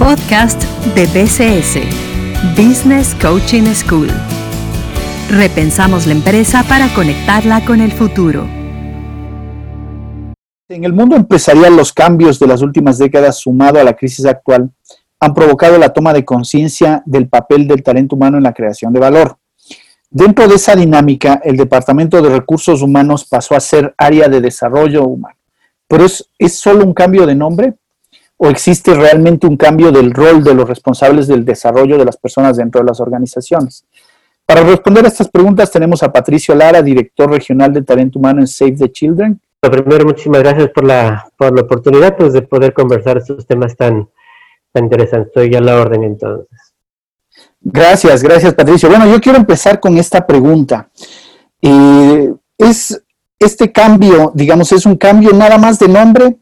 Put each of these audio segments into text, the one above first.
podcast de BCS, Business Coaching School. Repensamos la empresa para conectarla con el futuro. En el mundo empresarial, los cambios de las últimas décadas, sumado a la crisis actual, han provocado la toma de conciencia del papel del talento humano en la creación de valor. Dentro de esa dinámica, el Departamento de Recursos Humanos pasó a ser área de desarrollo humano. Pero es, es solo un cambio de nombre o existe realmente un cambio del rol de los responsables del desarrollo de las personas dentro de las organizaciones. Para responder a estas preguntas tenemos a Patricio Lara, director regional de talento humano en Save the Children. Lo primero, muchísimas gracias por la, por la oportunidad pues, de poder conversar estos temas tan, tan interesantes. Estoy ya a la orden entonces. Gracias, gracias Patricio. Bueno, yo quiero empezar con esta pregunta. Eh, ¿Es este cambio, digamos, es un cambio nada más de nombre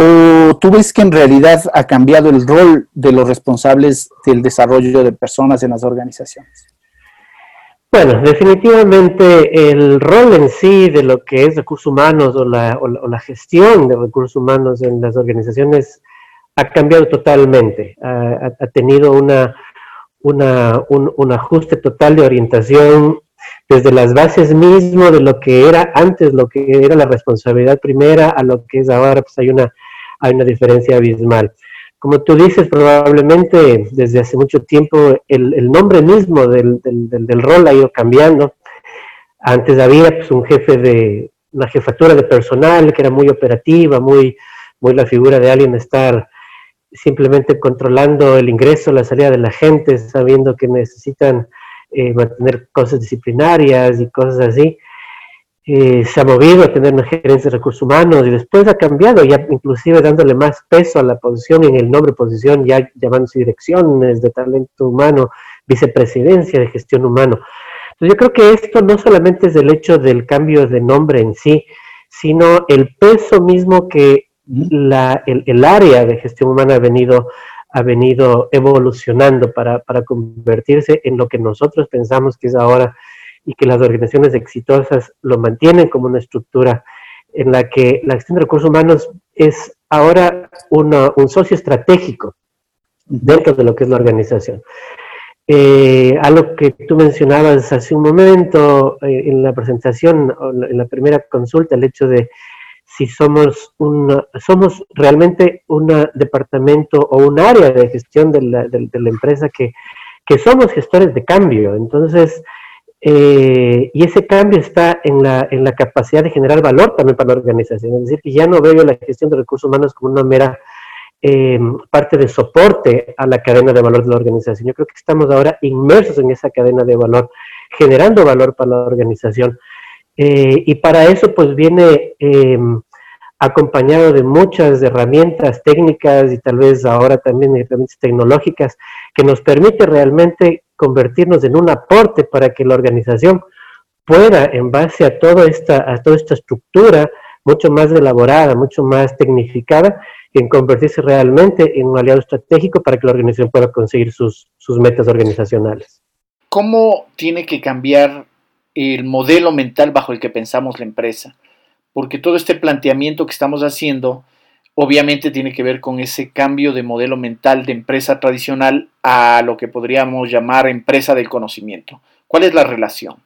¿O tú ves que en realidad ha cambiado el rol de los responsables del desarrollo de personas en las organizaciones? Bueno, definitivamente el rol en sí de lo que es recursos humanos o la, gestión de recursos humanos en las organizaciones ha cambiado totalmente. Ha, tenido una, un, un, ajuste total de orientación desde las bases mismo de lo que era antes, lo que era la responsabilidad primera, a lo que es ahora, pues hay una hay una diferencia abismal. Como tú dices, probablemente desde hace mucho tiempo el, nombre mismo del, rol ha ido cambiando. Antes había pues, un jefe de una jefatura de personal que era muy operativa, muy, muy la figura de alguien estar simplemente controlando el ingreso, la salida de la gente, sabiendo que necesitan eh, mantener cosas disciplinarias y cosas así. Eh, se ha movido a tener una gerencia de recursos humanos y después ha cambiado, ya inclusive dándole más peso a la posición en el nombre posición, ya llamándose direcciones de talento humano, vicepresidencia de gestión humano. Entonces yo creo que esto no solamente es el hecho del cambio de nombre en sí, sino el peso mismo que la, el, área de gestión humana ha venido, ha venido evolucionando para, para convertirse en lo que nosotros pensamos que es ahora y que las organizaciones exitosas lo mantienen como una estructura en la que la gestión de recursos humanos es ahora un socio estratégico dentro de lo que es la organización. Eh, algo que tú mencionabas hace un momento eh, en la presentación, en la primera consulta, el hecho de si somos, un, somos realmente un departamento o un área de gestión de la, de la empresa que, que somos gestores de cambio. Entonces, eh, y ese cambio está en la, en la capacidad de generar valor también para la organización. Es decir, que ya no veo la gestión de recursos humanos como una mera eh, parte de soporte a la cadena de valor de la organización. Yo creo que estamos ahora inmersos en esa cadena de valor, generando valor para la organización. Eh, y para eso, pues viene acompañado de muchas herramientas técnicas y tal vez ahora también herramientas tecnológicas que nos permite realmente convertirnos en un aporte para que la organización pueda, en base a toda esta, a toda esta estructura mucho más elaborada, mucho más tecnificada, en convertirse realmente en un aliado estratégico para que la organización pueda conseguir sus, sus metas organizacionales. ¿Cómo tiene que cambiar el modelo mental bajo el que pensamos la empresa? Porque todo este planteamiento que estamos haciendo obviamente tiene que ver con ese cambio de modelo mental de empresa tradicional a lo que podríamos llamar empresa del conocimiento. ¿Cuál es la relación?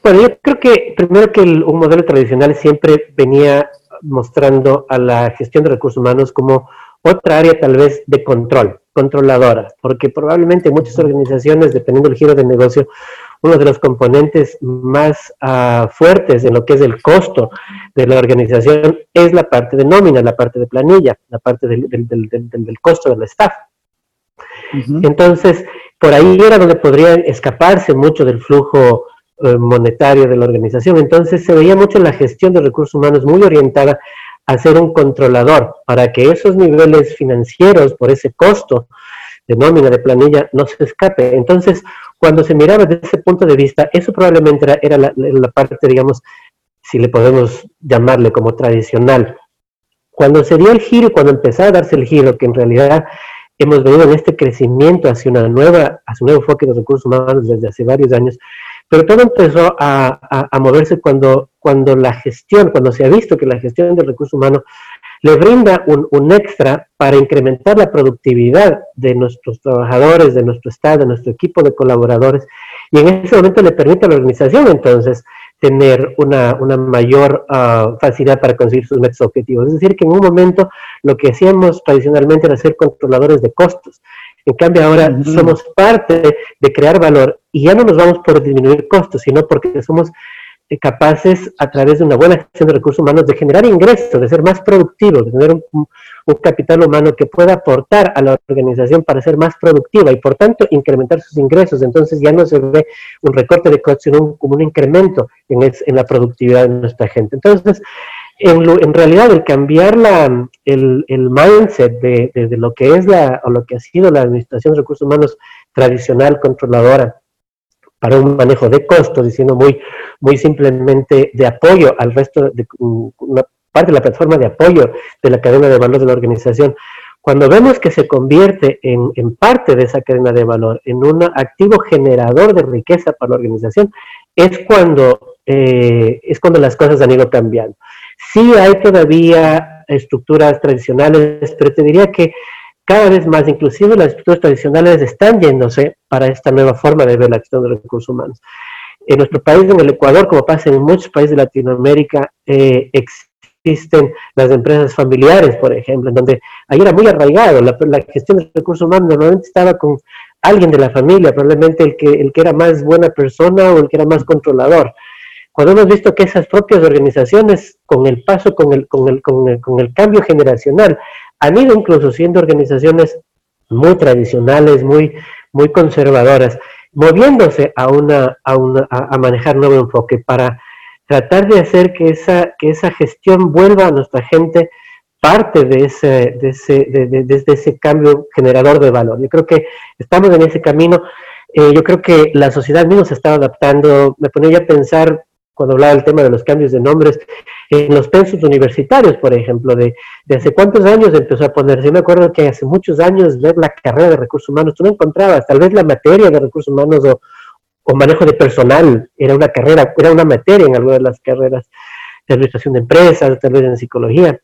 Bueno, yo creo que primero que un modelo tradicional siempre venía mostrando a la gestión de recursos humanos como otra área tal vez de control, controladora, porque probablemente muchas organizaciones, dependiendo del giro del negocio, uno de los componentes más ah, fuertes en lo que es el costo de la organización es la parte de nómina, la parte de planilla, la parte del, costo del staff. Entonces, por ahí era donde podrían escaparse mucho del flujo eh, monetario de la organización. Entonces, se veía mucho la gestión de recursos humanos muy orientada a ser un controlador para que esos niveles financieros por ese costo de nómina, de planilla, no se escape. Entonces, cuando se miraba desde ese punto de vista, eso probablemente era, la, parte, digamos, si le podemos llamarle como tradicional. Cuando se dio el giro, cuando empezó a darse el giro, que en realidad hemos venido en este crecimiento hacia una nueva, hacia un nuevo enfoque de los recursos humanos desde hace varios años, pero todo empezó a, moverse cuando, cuando la gestión, cuando se ha visto que la gestión del recurso humano le brinda un, extra para incrementar la productividad de nuestros trabajadores, de nuestro Estado, de nuestro equipo de colaboradores, y en ese momento le permite a la organización entonces tener una, una mayor uh, facilidad para conseguir sus metas objetivos. Es decir, que en un momento lo que hacíamos tradicionalmente era ser controladores de costos. En cambio, ahora somos parte de crear valor y ya no nos vamos por disminuir costos, sino porque somos capaces a través de una buena gestión de recursos humanos de generar ingresos, de ser más productivos, de tener un, capital humano que pueda aportar a la organización para ser más productiva y por tanto incrementar sus ingresos. Entonces ya no se ve un recorte de costos, sino un, como un incremento en, la productividad de nuestra gente. Entonces, en, realidad el cambiar la, el, mindset de, de, de, lo que es la, o lo que ha sido la administración de recursos humanos tradicional, controladora, para un manejo de costos, diciendo muy, muy simplemente de apoyo al resto de una parte de la plataforma de apoyo de la cadena de valor de la organización. Cuando vemos que se convierte en, en parte de esa cadena de valor, en un activo generador de riqueza para la organización, es cuando, eh, es cuando las cosas han ido cambiando. Sí hay todavía estructuras tradicionales, pero te diría que cada vez más, inclusive las estructuras tradicionales están yéndose para esta nueva forma de ver la gestión de los recursos humanos. En nuestro país, en el Ecuador, como pasa en muchos países de Latinoamérica, eh, existen las empresas familiares, por ejemplo, en donde ahí era muy arraigado, la, gestión de recursos humanos normalmente estaba con alguien de la familia, probablemente el que, el que era más buena persona o el que era más controlador. Cuando hemos visto que esas propias organizaciones, con el paso, con el, con el, con el, con el cambio generacional, han ido incluso siendo organizaciones muy tradicionales, muy, muy conservadoras, moviéndose a, una, a, una, a manejar nuevo enfoque para tratar de hacer que esa, que esa gestión vuelva a nuestra gente parte de ese, de, ese, de, ese cambio generador de valor. Yo creo que estamos en ese camino. Eh, yo creo que la sociedad misma se está adaptando. Me ponía a pensar cuando hablaba del tema de los cambios de nombres, en los pensos universitarios, por ejemplo, de, de, hace cuántos años empezó a ponerse. Yo me acuerdo que hace muchos años ver la carrera de recursos humanos, tú no encontrabas, tal vez la materia de recursos humanos o, o manejo de personal era una carrera, era una materia en algunas de las carreras de administración de empresas, tal vez en psicología.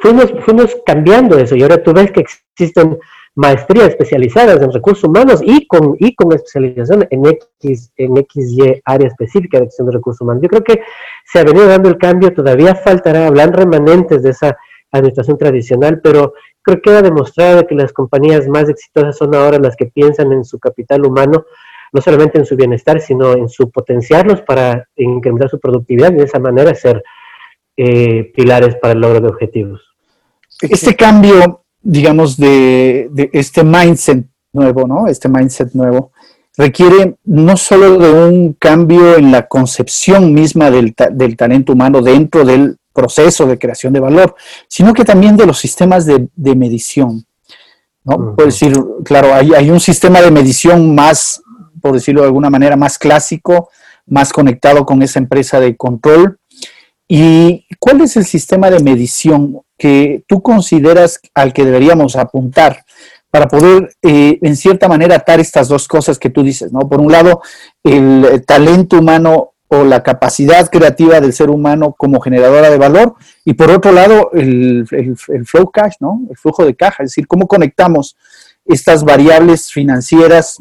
Fuimos, fuimos cambiando eso y ahora tú ves que existen maestrías especializadas en recursos humanos y con, y con especialización en X, en XY área específica de gestión de recursos humanos. Yo creo que se ha venido dando el cambio, todavía faltará, hablar remanentes de esa administración tradicional, pero creo que ha demostrado que las compañías más exitosas son ahora las que piensan en su capital humano, no solamente en su bienestar, sino en su potenciarlos para incrementar su productividad y de esa manera ser eh, pilares para el logro de objetivos. Este cambio digamos, de, de, este mindset nuevo, ¿no? Este mindset nuevo requiere no solo de un cambio en la concepción misma del, del talento humano dentro del proceso de creación de valor, sino que también de los sistemas de, de medición. ¿no? Uh -huh. Por decir, claro, hay, hay, un sistema de medición más, por decirlo de alguna manera, más clásico, más conectado con esa empresa de control. ¿Y cuál es el sistema de medición que tú consideras al que deberíamos apuntar para poder, eh, en cierta manera, atar estas dos cosas que tú dices, ¿no? Por un lado, el talento humano o la capacidad creativa del ser humano como generadora de valor, y por otro lado, el, el, el flow cash, ¿no? El flujo de caja, es decir, cómo conectamos estas variables financieras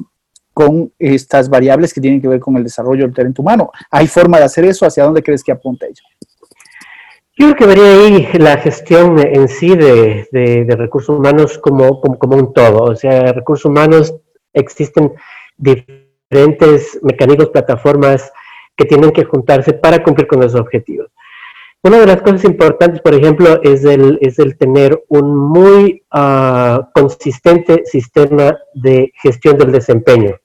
con estas variables que tienen que ver con el desarrollo del talento humano. ¿Hay forma de hacer eso? ¿Hacia dónde crees que apunta ello? Yo creo que vería ahí la gestión en sí de, de, recursos humanos como, como, un todo. O sea, recursos humanos existen diferentes mecanismos, plataformas que tienen que juntarse para cumplir con esos objetivos. Una de las cosas importantes, por ejemplo, es el, es el tener un muy uh, consistente sistema de gestión del desempeño.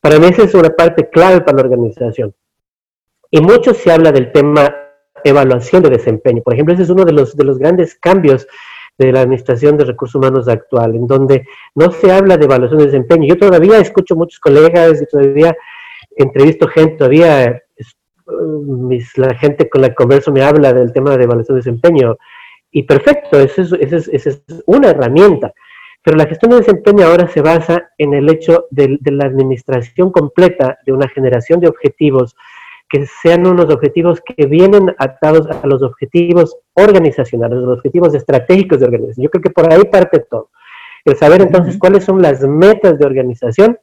Para mí esa es una parte clave para la organización. Y mucho se habla del tema evaluación de desempeño. Por ejemplo, ese es uno de los, de los grandes cambios de la Administración de Recursos Humanos actual, en donde no se habla de evaluación de desempeño. Yo todavía escucho muchos colegas todavía entrevisto gente, todavía mis, la gente con la que converso me habla del tema de evaluación de desempeño. Y perfecto, esa es, es, es, una herramienta. Pero la gestión de desempeño ahora se basa en el hecho de la administración completa de una generación de objetivos que sean unos objetivos que vienen atados a los objetivos organizacionales, los objetivos estratégicos de organización. Yo creo que por ahí parte todo. El saber entonces cuáles son las metas de organización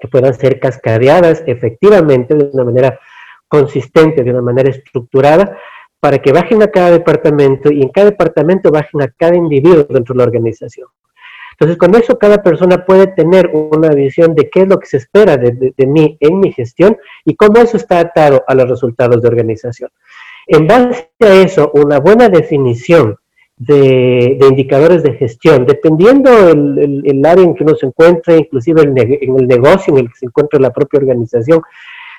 que puedan ser cascadeadas efectivamente de una manera consistente, de una manera estructurada, para que bajen a cada departamento y en cada departamento bajen a cada individuo dentro de la organización. Entonces, con eso cada persona puede tener una visión de qué es lo que se espera de, mí en mi gestión y cómo eso está atado a los resultados de organización. En base a eso, una buena definición de, indicadores de gestión, dependiendo el, área en que uno se encuentre, inclusive en el negocio en el que se encuentre la propia organización,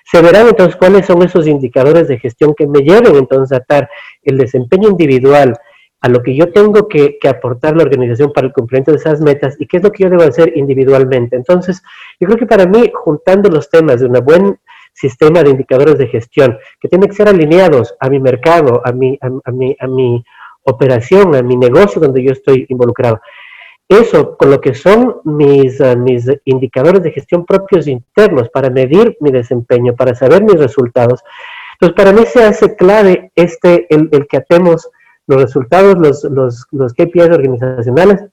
se verán entonces cuáles son esos indicadores de gestión que me lleven entonces a atar el desempeño individual a lo que yo tengo que, aportar la organización para el cumplimiento de esas metas y qué es lo que yo debo hacer individualmente. Entonces, yo creo que para mí, juntando los temas de un buen sistema de indicadores de gestión, que tienen que ser alineados a mi mercado, a mi, a, mi, a mi operación, a mi negocio donde yo estoy involucrado, eso con lo que son mis, ah, mis indicadores de gestión propios internos para medir mi desempeño, para saber mis resultados. Entonces, para mí se hace clave este, el, que atemos los resultados, los, los, los KPIs organizacionales,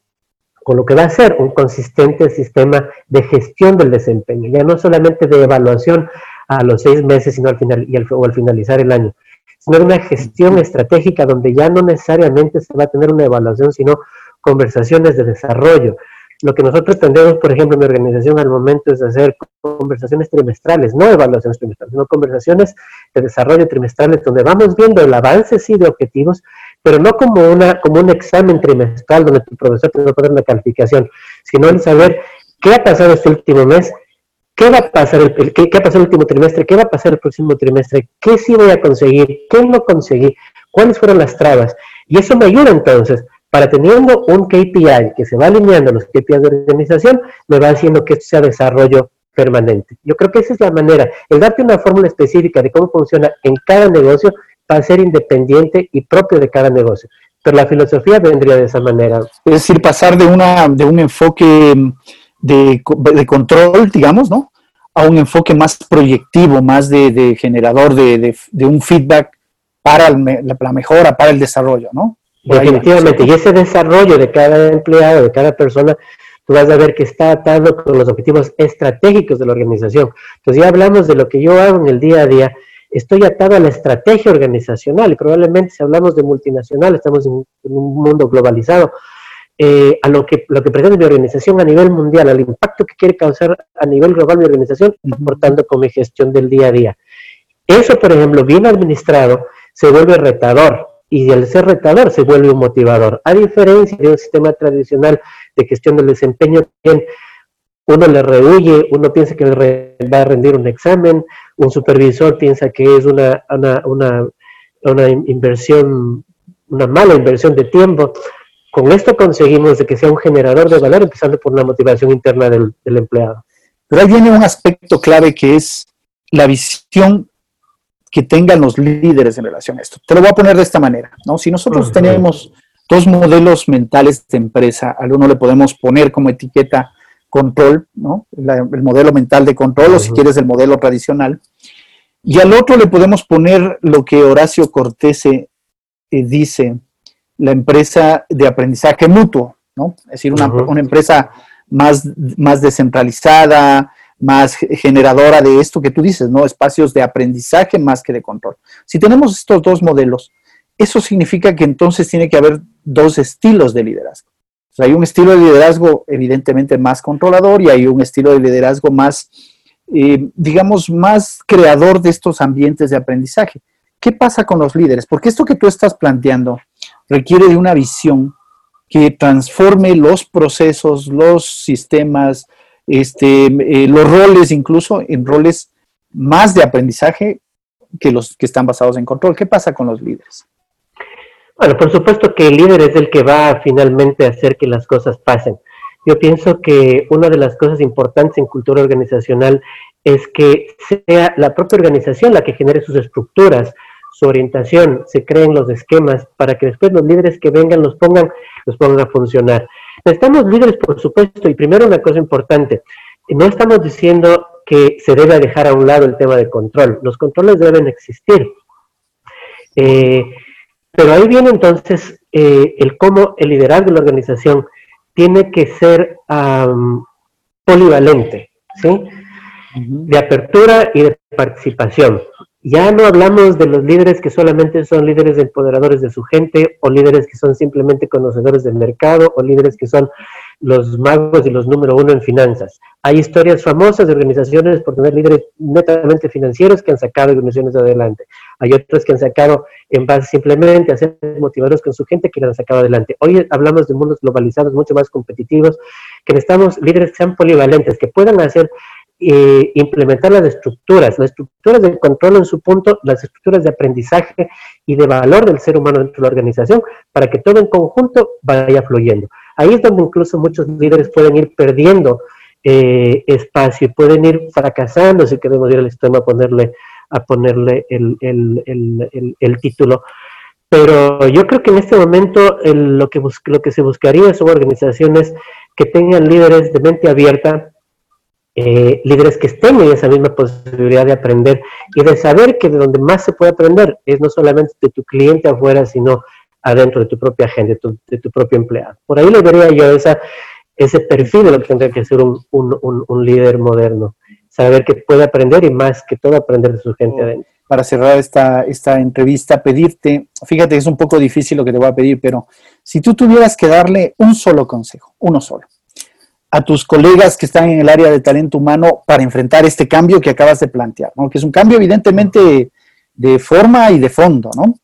con lo que va a ser un consistente sistema de gestión del desempeño, ya no solamente de evaluación a los seis meses, sino al final y al, o al finalizar el año, sino una gestión estratégica donde ya no necesariamente se va a tener una evaluación, sino conversaciones de desarrollo. Lo que nosotros tendremos, por ejemplo, en mi organización al momento es hacer conversaciones trimestrales, no evaluaciones trimestrales, sino conversaciones de desarrollo trimestrales donde vamos viendo el avance, sí, de objetivos, pero no como, una, como un examen trimestral donde tu profesor te va a poner una calificación, sino el saber qué ha pasado este último mes, qué va a pasar el, qué, qué ha pasado el último trimestre, qué va a pasar el próximo trimestre, qué sí voy a conseguir, qué no conseguí, cuáles fueron las trabas. Y eso me ayuda entonces para teniendo un KPI que se va alineando a los KPIs de organización, me va haciendo que esto sea desarrollo permanente. Yo creo que esa es la manera, el darte una fórmula específica de cómo funciona en cada negocio para ser independiente y propio de cada negocio. Pero la filosofía vendría de esa manera. Es decir, pasar de, una, de un enfoque de, de control, digamos, ¿no? A un enfoque más proyectivo, más de generador de, un feedback para la mejora, para el desarrollo, ¿no? Definitivamente, y ese desarrollo de cada empleado, de cada persona, tú vas a ver que está atado con los objetivos estratégicos de la organización. Entonces ya hablamos de lo que yo hago en el día a día, estoy atado a la estrategia organizacional y probablemente si hablamos de multinacional, estamos en, un mundo globalizado, eh, a lo que, lo que pretende mi organización a nivel mundial, al impacto que quiere causar a nivel global mi organización, aportando con mi gestión del día a día. Eso, por ejemplo, bien administrado, se vuelve retador, y al ser retador se vuelve un motivador. A diferencia de un sistema tradicional de gestión del desempeño, uno le rehuye, uno piensa que va a rendir un examen, un supervisor piensa que es una, una, una, inversión, una mala inversión de tiempo. Con esto conseguimos de que sea un generador de valor, empezando por una motivación interna del, del empleado. Pero ahí viene un aspecto clave que es la visión que tengan los líderes en relación a esto. Te lo voy a poner de esta manera, ¿no? Si nosotros tenemos dos modelos mentales de empresa, al uno le podemos poner como etiqueta control, ¿no? el modelo mental de control, o si quieres el modelo tradicional, y al otro le podemos poner lo que Horacio Cortese eh, dice, la empresa de aprendizaje mutuo, ¿no? Es decir, una, una empresa más, más descentralizada, más generadora de esto que tú dices, ¿no? Espacios de aprendizaje más que de control. Si tenemos estos dos modelos, eso significa que entonces tiene que haber dos estilos de liderazgo. hay un estilo de liderazgo evidentemente más controlador y hay un estilo de liderazgo más, eh, digamos, más creador de estos ambientes de aprendizaje. ¿Qué pasa con los líderes? Porque esto que tú estás planteando requiere de una visión que transforme los procesos, los sistemas, este, eh, los roles incluso en roles más de aprendizaje que los que están basados en control. ¿Qué pasa con los líderes? Bueno, por supuesto que el líder es el que va finalmente a hacer que las cosas pasen. Yo pienso que una de las cosas importantes en cultura organizacional es que sea la propia organización la que genere sus estructuras, su orientación, se creen los esquemas para que después los líderes que vengan los pongan, los pongan a funcionar. Estamos líderes, por supuesto, y primero una cosa importante, no estamos diciendo que se debe dejar a un lado el tema de control. Los controles deben existir. Eh, pero ahí viene entonces eh, el cómo el liderazgo de la organización tiene que ser polivalente, ¿sí? De apertura y de participación. Ya no hablamos de los líderes que solamente son líderes empoderadores de su gente, o líderes que son simplemente conocedores del mercado, o líderes que son los magos y los número uno en finanzas. Hay historias famosas de organizaciones por tener líderes netamente financieros que han sacado organizaciones adelante. Hay otras que han sacado en base simplemente a ser motivadores con su gente que las han sacado adelante. Hoy hablamos de mundos globalizados mucho más competitivos, que necesitamos líderes que sean polivalentes, que puedan hacer eh, implementar las estructuras, las estructuras de control en su punto, las estructuras de aprendizaje y de valor del ser humano dentro de la organización, para que todo en conjunto vaya fluyendo. Ahí es donde incluso muchos líderes pueden ir perdiendo eh, espacio y pueden ir fracasando, si queremos ir al extremo a ponerle, a ponerle el, el, título. Pero yo creo que en este momento lo, que lo que se buscaría son organizaciones que tengan líderes de mente abierta, eh, líderes que estén en esa misma posibilidad de aprender y de saber que de donde más se puede aprender es no solamente de tu cliente afuera, sino adentro de tu propia gente, de tu, propio empleado. Por ahí le vería yo esa, ese perfil de lo que tendría que ser un, un, líder moderno, saber que puede aprender y más que todo aprender de su gente adentro. Para cerrar esta, esta entrevista, pedirte, fíjate que es un poco difícil lo que te voy a pedir, pero si tú tuvieras que darle un solo consejo, uno solo, a tus colegas que están en el área de talento humano para enfrentar este cambio que acabas de plantear, ¿no? que es un cambio evidentemente de forma y de fondo, ¿no?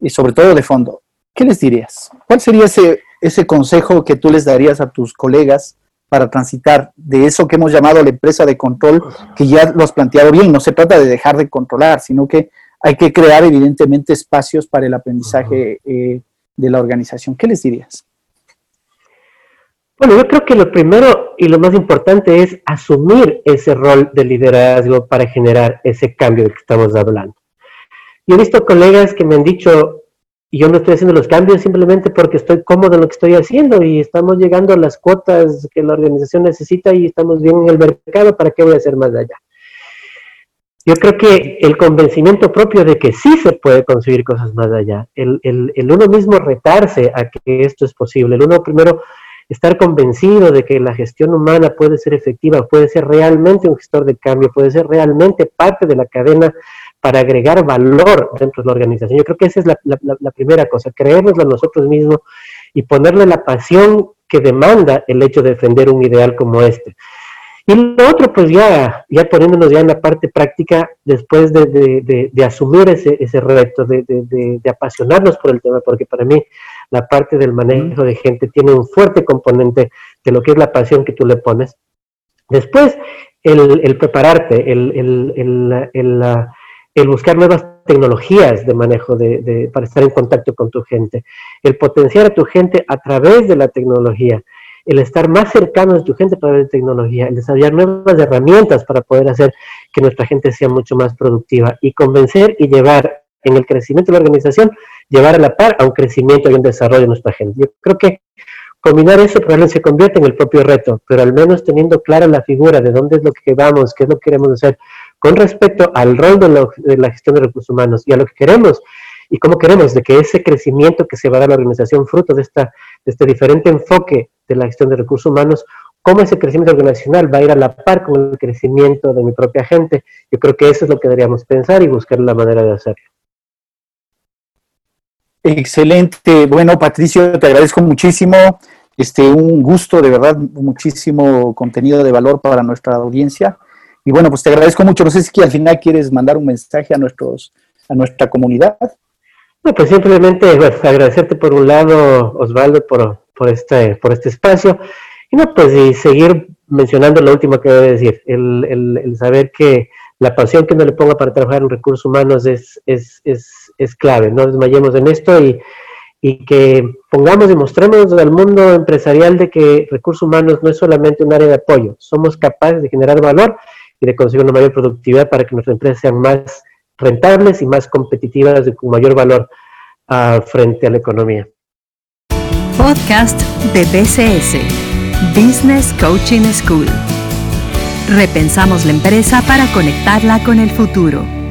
y sobre todo de fondo. ¿Qué les dirías? ¿Cuál sería ese, ese consejo que tú les darías a tus colegas para transitar de eso que hemos llamado la empresa de control, que ya lo has planteado bien, no se trata de dejar de controlar, sino que hay que crear evidentemente espacios para el aprendizaje eh, de la organización. ¿Qué les dirías? Bueno, yo creo que lo primero y lo más importante es asumir ese rol de liderazgo para generar ese cambio del que estamos hablando. Yo he visto colegas que me han dicho, yo no estoy haciendo los cambios simplemente porque estoy cómodo en lo que estoy haciendo y estamos llegando a las cuotas que la organización necesita y estamos bien en el mercado, ¿para qué voy a hacer más allá? Yo creo que el convencimiento propio de que sí se puede conseguir cosas más allá, el, el, el uno mismo retarse a que esto es posible, el uno primero estar convencido de que la gestión humana puede ser efectiva, puede ser realmente un gestor de cambio, puede ser realmente parte de la cadena para agregar valor dentro de la organización. Yo creo que esa es la, primera cosa, creérnoslo a nosotros mismos y ponerle la pasión que demanda el hecho de defender un ideal como este. Y lo otro, pues ya, ya poniéndonos ya en la parte práctica, después de, asumir ese, ese reto, de, apasionarnos por el tema, porque para mí la parte del manejo de gente tiene un fuerte componente de lo que es la pasión que tú le pones. Después, el, prepararte, el, el, buscar nuevas tecnologías de manejo de, para estar en contacto con tu gente, el potenciar a tu gente a través de la tecnología, el estar más cercano a tu gente a través de tecnología, el desarrollar nuevas herramientas para poder hacer que nuestra gente sea mucho más productiva y convencer y llevar en el crecimiento de la organización, llevar a la par a un crecimiento y un desarrollo de nuestra gente. Yo creo que combinar eso probablemente se convierte en el propio reto, pero al menos teniendo clara la figura de dónde es lo que vamos, qué es lo que queremos hacer, con respecto al rol de, la gestión de recursos humanos y a lo que queremos y cómo queremos de que ese crecimiento que se va a dar a la organización, fruto de, esta, de este diferente enfoque de la gestión de recursos humanos, cómo ese crecimiento organizacional va a ir a la par con el crecimiento de mi propia gente. Yo creo que eso es lo que deberíamos pensar y buscar la manera de hacerlo. Excelente. Bueno, Patricio, te agradezco muchísimo. Este, un gusto, de verdad, muchísimo contenido de valor para nuestra audiencia. Y bueno, pues te agradezco mucho. No sé si al final quieres mandar un mensaje a nuestros, a nuestra comunidad. No, pues simplemente pues, agradecerte por un lado, Osvaldo, por, por, este, por este espacio. Y no, pues y seguir mencionando lo último que voy a decir, el, el, saber que la pasión que uno le ponga para trabajar en recursos humanos es, es, es, es clave. No desmayemos en esto y, y que pongamos y mostremos al mundo empresarial de que recursos humanos no es solamente un área de apoyo, somos capaces de generar valor y de conseguir una mayor productividad para que nuestras empresas sean más rentables y más competitivas con mayor valor uh, frente a la economía. Podcast de BCS, Business Coaching School. Repensamos la empresa para conectarla con el futuro.